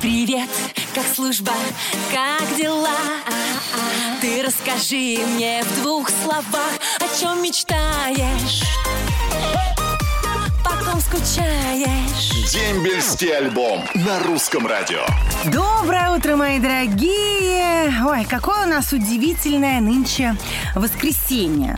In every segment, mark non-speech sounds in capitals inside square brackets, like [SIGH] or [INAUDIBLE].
Привет, как служба, как дела? Ты расскажи мне в двух словах, о чем мечтаешь, потом скучаешь. Дембельский альбом на русском радио. Доброе утро, мои дорогие! Ой, какое у нас удивительное нынче воскресенье.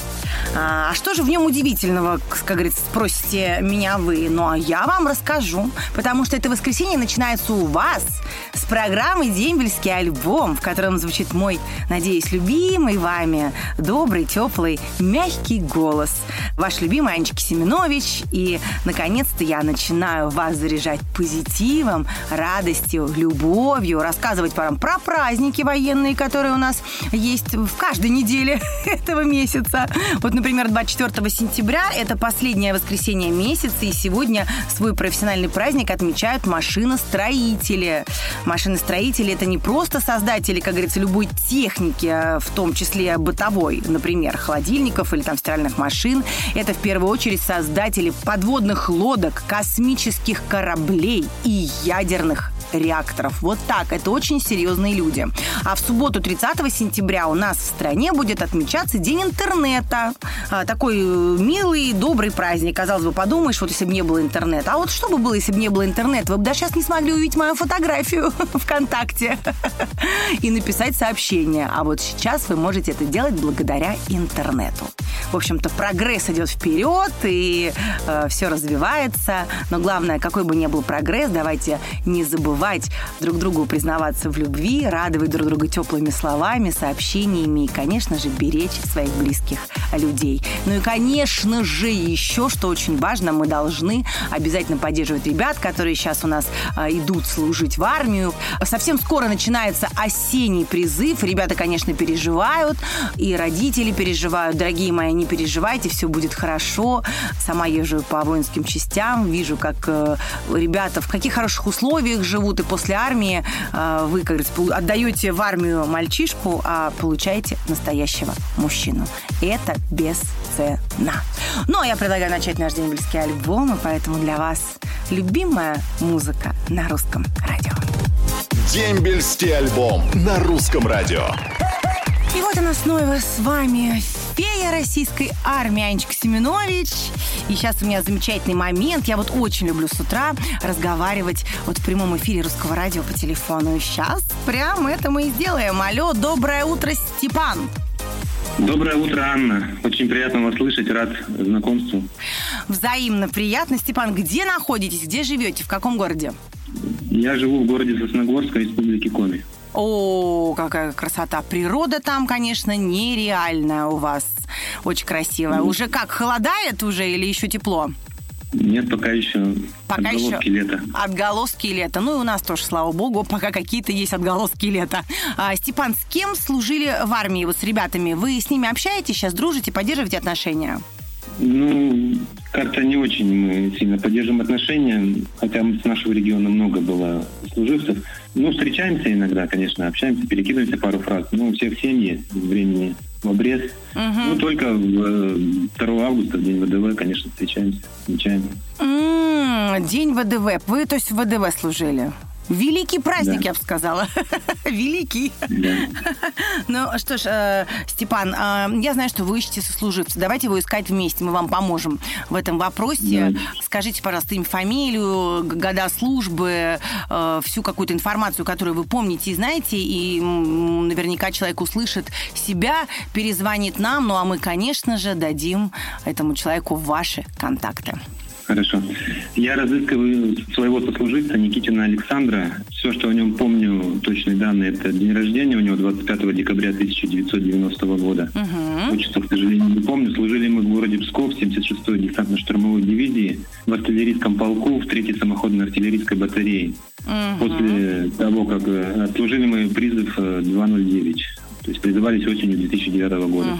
А что же в нем удивительного, как говорится, спросите меня вы? Ну, а я вам расскажу, потому что это воскресенье начинается у вас с программы «Дембельский альбом», в котором звучит мой, надеюсь, любимый вами добрый, теплый, мягкий голос. Ваш любимый Анечка Семенович. И, наконец-то, я начинаю вас заряжать позитивом, радостью, любовью, рассказывать вам про праздники военные, которые у нас есть в каждой неделе [LAUGHS] этого месяца. Вот, например, 24 сентября – это последнее воскресенье месяца, и сегодня свой профессиональный праздник отмечают машиностроители. Машиностроители – это не просто создатели, как говорится, любой техники, а в том числе бытовой, например, холодильников или там стиральных машин. Это в первую очередь создатели подводных лодок, космических кораблей и ядерных реакторов. Вот так. Это очень серьезные люди. А в субботу 30 сентября у нас в стране будет отмечаться День интернета. А, такой э, милый, добрый праздник. Казалось бы, подумаешь, вот если бы не было интернета. А вот что бы было, если бы не было интернета? Вы бы даже сейчас не смогли увидеть мою фотографию [LAUGHS] ВКонтакте [LAUGHS] и написать сообщение. А вот сейчас вы можете это делать благодаря интернету. В общем-то, прогресс идет вперед, и э, все развивается. Но главное, какой бы ни был прогресс, давайте не забывать друг другу признаваться в любви, радовать друг друга теплыми словами, сообщениями и, конечно же, беречь своих близких людей. Ну и, конечно же, еще, что очень важно, мы должны обязательно поддерживать ребят, которые сейчас у нас э, идут служить в армию. Совсем скоро начинается осенний призыв. Ребята, конечно, переживают, и родители переживают. Дорогие мои, не переживайте, все будет хорошо. Сама езжу по воинским частям, вижу, как э, ребята в каких хороших условиях живут, и после армии э, вы, как говорится, отдаете в армию мальчишку, а получаете настоящего мужчину. Это бесценно. Ну, а я предлагаю начать наш дембельский альбом, и поэтому для вас любимая музыка на русском радио. Дембельский альбом на русском радио. И вот она снова с вами, фея российской армии Анечка Семенович. И сейчас у меня замечательный момент. Я вот очень люблю с утра разговаривать вот в прямом эфире русского радио по телефону. И сейчас прям это мы и сделаем. Алло, доброе утро, Степан. Доброе утро, Анна. Очень приятно вас слышать, рад знакомству. Взаимно приятно. Степан, где находитесь, где живете, в каком городе? Я живу в городе Сосногорск, Республики Коми. О, какая красота. Природа там, конечно, нереальная у вас. Очень красивая. Уже как, холодает уже или еще тепло? Нет, пока еще Пока отголоски еще лета. Отголоски лета. Ну и у нас тоже, слава богу, пока какие-то есть отголоски лета. А, Степан, с кем служили в армии, вот с ребятами? Вы с ними общаетесь, сейчас дружите, поддерживаете отношения? Ну, как-то не очень мы сильно поддерживаем отношения, хотя с нашего региона много было служивцев. Ну, встречаемся иногда, конечно, общаемся, перекидываемся пару фраз. Ну, у всех семьи, времени в обрез. Ну, только в, э, 2 августа, в день ВДВ, конечно, встречаемся, отмечаем. М, День ВДВ. Вы, то есть, в ВДВ служили? Великий праздник, Да. я бы сказала. [LAUGHS] Великий. Да. [LAUGHS] Ну что ж, э, Степан, э, я знаю, что вы ищете сослуживца. Давайте его искать вместе, мы вам поможем в этом вопросе. Да. Скажите, пожалуйста, им фамилию, года службы, э, всю какую-то информацию, которую вы помните и знаете, и наверняка человек услышит себя, перезвонит нам, ну а мы, конечно же, дадим этому человеку ваши контакты. Хорошо. Я разыскиваю своего сослуживца Никитина Александра. Все, что о нем помню, точные данные, это день рождения у него 25 декабря 1990 года. Отчество, к сожалению, не помню. Служили мы в городе Псков, 76-й десантно-штурмовой дивизии, в артиллерийском полку, в 3-й самоходной артиллерийской батарее. После того, как э, отслужили мы призыв э, 209. То есть призывались осенью 2009 года.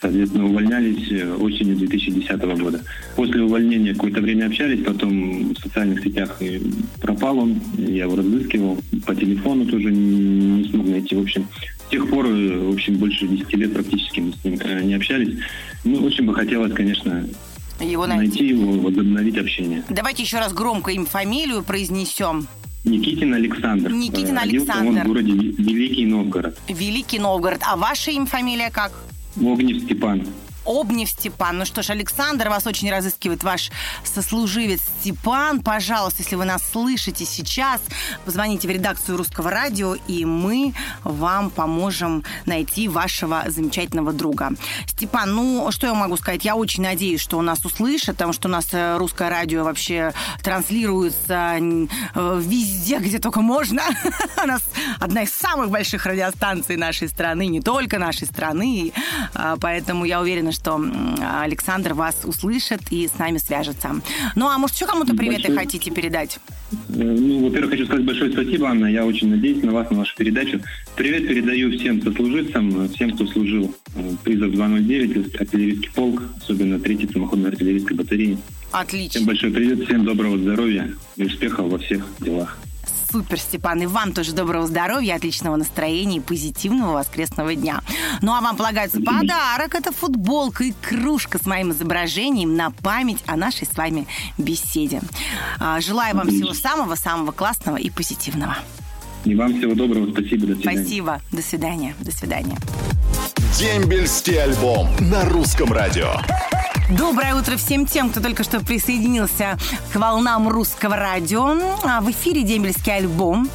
Соответственно, увольнялись э, осенью 2010 года. После увольнения какое-то время общались, потом в социальных сетях пропал он, я его разыскивал, по телефону тоже не, не смог найти. В общем, с тех пор, э, в общем, больше 10 лет практически мы с ним э, не общались. Ну, очень бы хотелось, конечно, Его найти найти. его, возобновить общение. Давайте еще раз громко им фамилию произнесем. Никитин Александр. Никитин Э, родился он Александр. в городе Великий Новгород. Великий Новгород. А ваша им фамилия как? Огнев Степан. Обнев Степан. Ну что ж, Александр, вас очень разыскивает ваш сослуживец Степан. Пожалуйста, если вы нас слышите сейчас, позвоните в редакцию Русского радио, и мы вам поможем найти вашего замечательного друга. Степан, ну, что я могу сказать? Я очень надеюсь, что нас услышат, потому что у нас э, Русское радио вообще транслируется э, везде, где только можно. [LAUGHS] У нас одна из самых больших радиостанций нашей страны, не только нашей страны. А, Поэтому я уверена, что Александр вас услышит и с нами свяжется. Ну, а может, еще кому-то приветы Большое. хотите передать? Ну, во-первых, хочу сказать большое спасибо, Анна. Я очень надеюсь на вас, на вашу передачу. Привет передаю всем сослуживцам, всем, кто служил э, призов 209, артиллерийский полк, особенно 3-й самоходной артиллерийской батареи. Отлично. Всем большой привет, всем доброго здоровья и успехов во всех делах. Супер, Степан. И вам тоже доброго здоровья, отличного настроения и позитивного воскресного дня. Ну, а вам полагается подарок. Это футболка и кружка с моим изображением на память о нашей с вами беседе. А, Желаю вам всего самого-самого классного и позитивного. И вам всего доброго, спасибо, до свидания. Спасибо. До свидания. До свидания. Дембельский альбом на русском радио. Доброе утро всем тем, кто только что присоединился к волнам русского радио. А, В эфире дембельский альбом.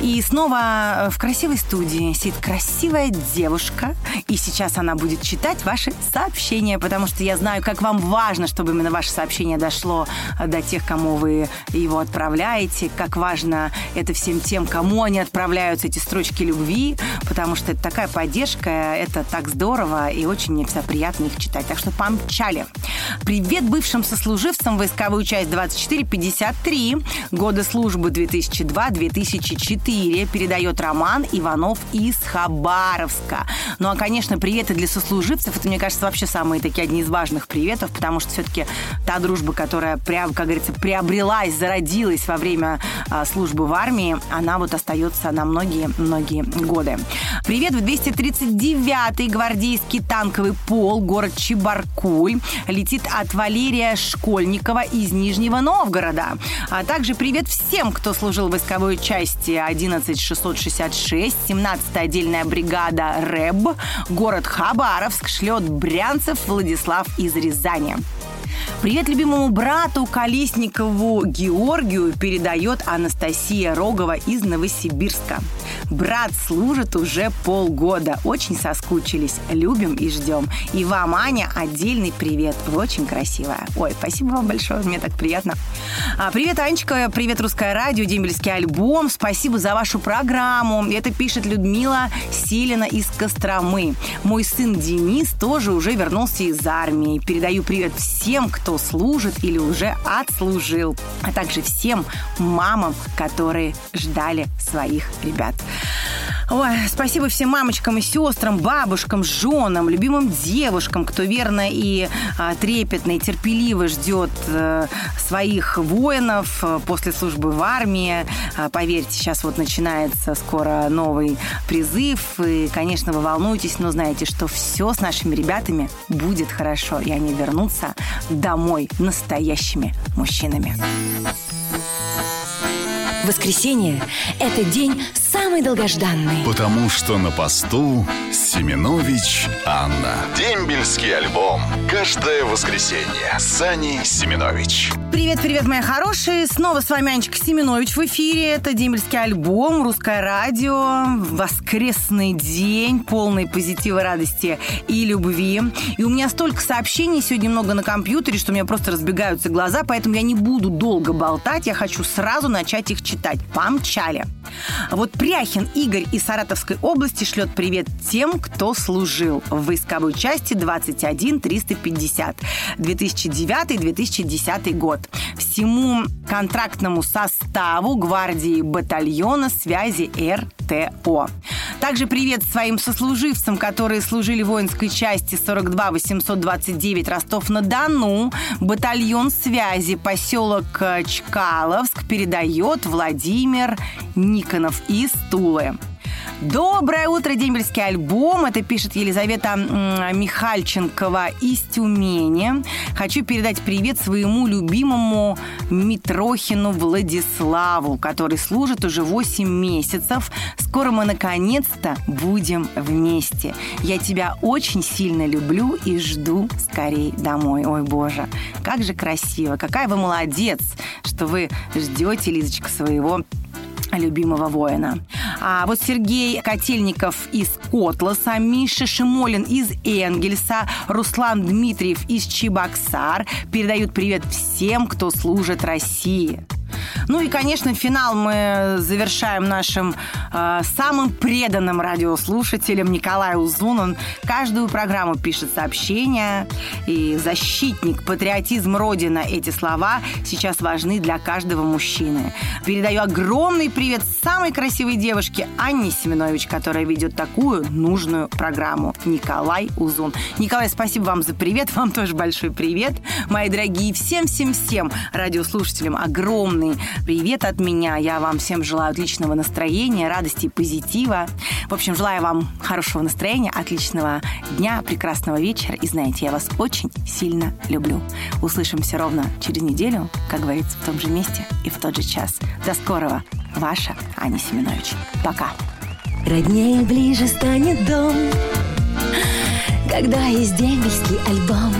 И снова э, в красивой студии сидит красивая девушка. И сейчас она будет читать ваши сообщения, потому что я знаю, как вам важно, чтобы именно ваше сообщение дошло э, до тех, кому вы его отправляете, как важно это всем тем, кому они отправляются, эти строчки любви, потому что это такая поддержка, это так здорово, и очень всегда приятно их читать. Так что помчали. Привет бывшим сослуживцам войсковую часть 2453, годы службы 2002-2004, передает Роман Иванов из Хабаровска. Ну, а, конечно, приветы для сослуживцев, это, мне кажется, вообще самые такие одни из важных приветов, потому что все-таки та дружба, которая, прям, как говорится, приобрелась, зародилась во время а, службы в армии, она вот остается на многие-многие годы. Привет в 239-й гвардейский танковый пол, город Чебаркуль. Летит от Валерия Школьникова из Нижнего Новгорода. А также привет всем, кто служил в войсковой части 11666, 17-я отдельная бригада РЭБ, город Хабаровск, шлет Брянцев Владислав из Рязани. Привет любимому брату Колесникову Георгию передает Анастасия Рогова из Новосибирска. Брат служит уже полгода. Очень соскучились. Любим и ждем. И вам, Аня, отдельный привет. Вы очень красивая. Ой, спасибо вам большое. Мне так приятно. А, привет, Анечка. Привет, Русское радио, Дембельский альбом. Спасибо за вашу программу. Это пишет Людмила Селина из Костромы. Мой сын Денис тоже уже вернулся из армии. Передаю привет всем, кто служит или уже отслужил, а также всем мамам, которые ждали своих ребят. Ой, спасибо всем мамочкам и сестрам, бабушкам, женам, любимым девушкам, кто верно и а, трепетно и терпеливо ждет э, своих воинов э, после службы в армии. А, поверьте, сейчас вот начинается скоро новый призыв, и, конечно, вы волнуетесь, но знаете, что все с нашими ребятами будет хорошо, и они вернутся домой настоящими мужчинами. Воскресенье – это день самый долгожданный. Потому что на посту Семенович Анна. Дембельский альбом. Каждое воскресенье. Сани Семенович. Привет, привет, мои хорошие. Снова с вами Анечка Семенович в эфире. Это дембельский альбом, русское радио. Воскресный день, полный позитива, радости и любви. И у меня столько сообщений сегодня много на компьютере, что у меня просто разбегаются глаза, поэтому я не буду долго болтать. Я хочу сразу начать их читать. Помчали. Вот Пряхин Игорь из Саратовской области шлет привет тем, кто служил в войсковой части 21 350 2009-2010 год. Всему контрактному составу гвардии батальона связи РТО. Также привет своим сослуживцам, которые служили в воинской части 42 829 Ростов-на-Дону. Батальон связи поселок Чкаловск передает Владимир Никонов из Тулы. Доброе утро, дембельский альбом. Это пишет Елизавета Михальченкова из Тюмени. Хочу передать привет своему любимому Митрохину Владиславу, который служит уже 8 месяцев. Скоро мы наконец-то будем вместе. Я тебя очень сильно люблю и жду скорей домой. Ой, боже, как же красиво. Какая вы молодец, что вы ждете, Лизочка, своего любимого воина. А вот Сергей Котельников из Котласа, Миша Шимолин из Энгельса, Руслан Дмитриев из Чебоксар передают привет всем, кто служит России. Ну и, конечно, финал мы завершаем нашим э, самым преданным радиослушателем Николай Узун. Он каждую программу пишет сообщения. И защитник, патриотизм Родина, эти слова сейчас важны для каждого мужчины. Передаю огромный привет самой красивой девушке Анне Семенович, которая ведет такую нужную программу. Николай Узун. Николай, спасибо вам за привет. [LAUGHS] Вам тоже большой привет. Мои дорогие, всем-всем-всем радиослушателям огромный привет от меня. Я вам всем желаю отличного настроения, радости и позитива. В общем, желаю вам хорошего настроения, отличного дня, прекрасного вечера. И знаете, я вас очень сильно люблю. Услышимся ровно через неделю, как говорится, в том же месте и в тот же час. До скорого. Ваша Аня Семенович. Пока. Роднее ближе станет дом, когда есть дембельский альбом.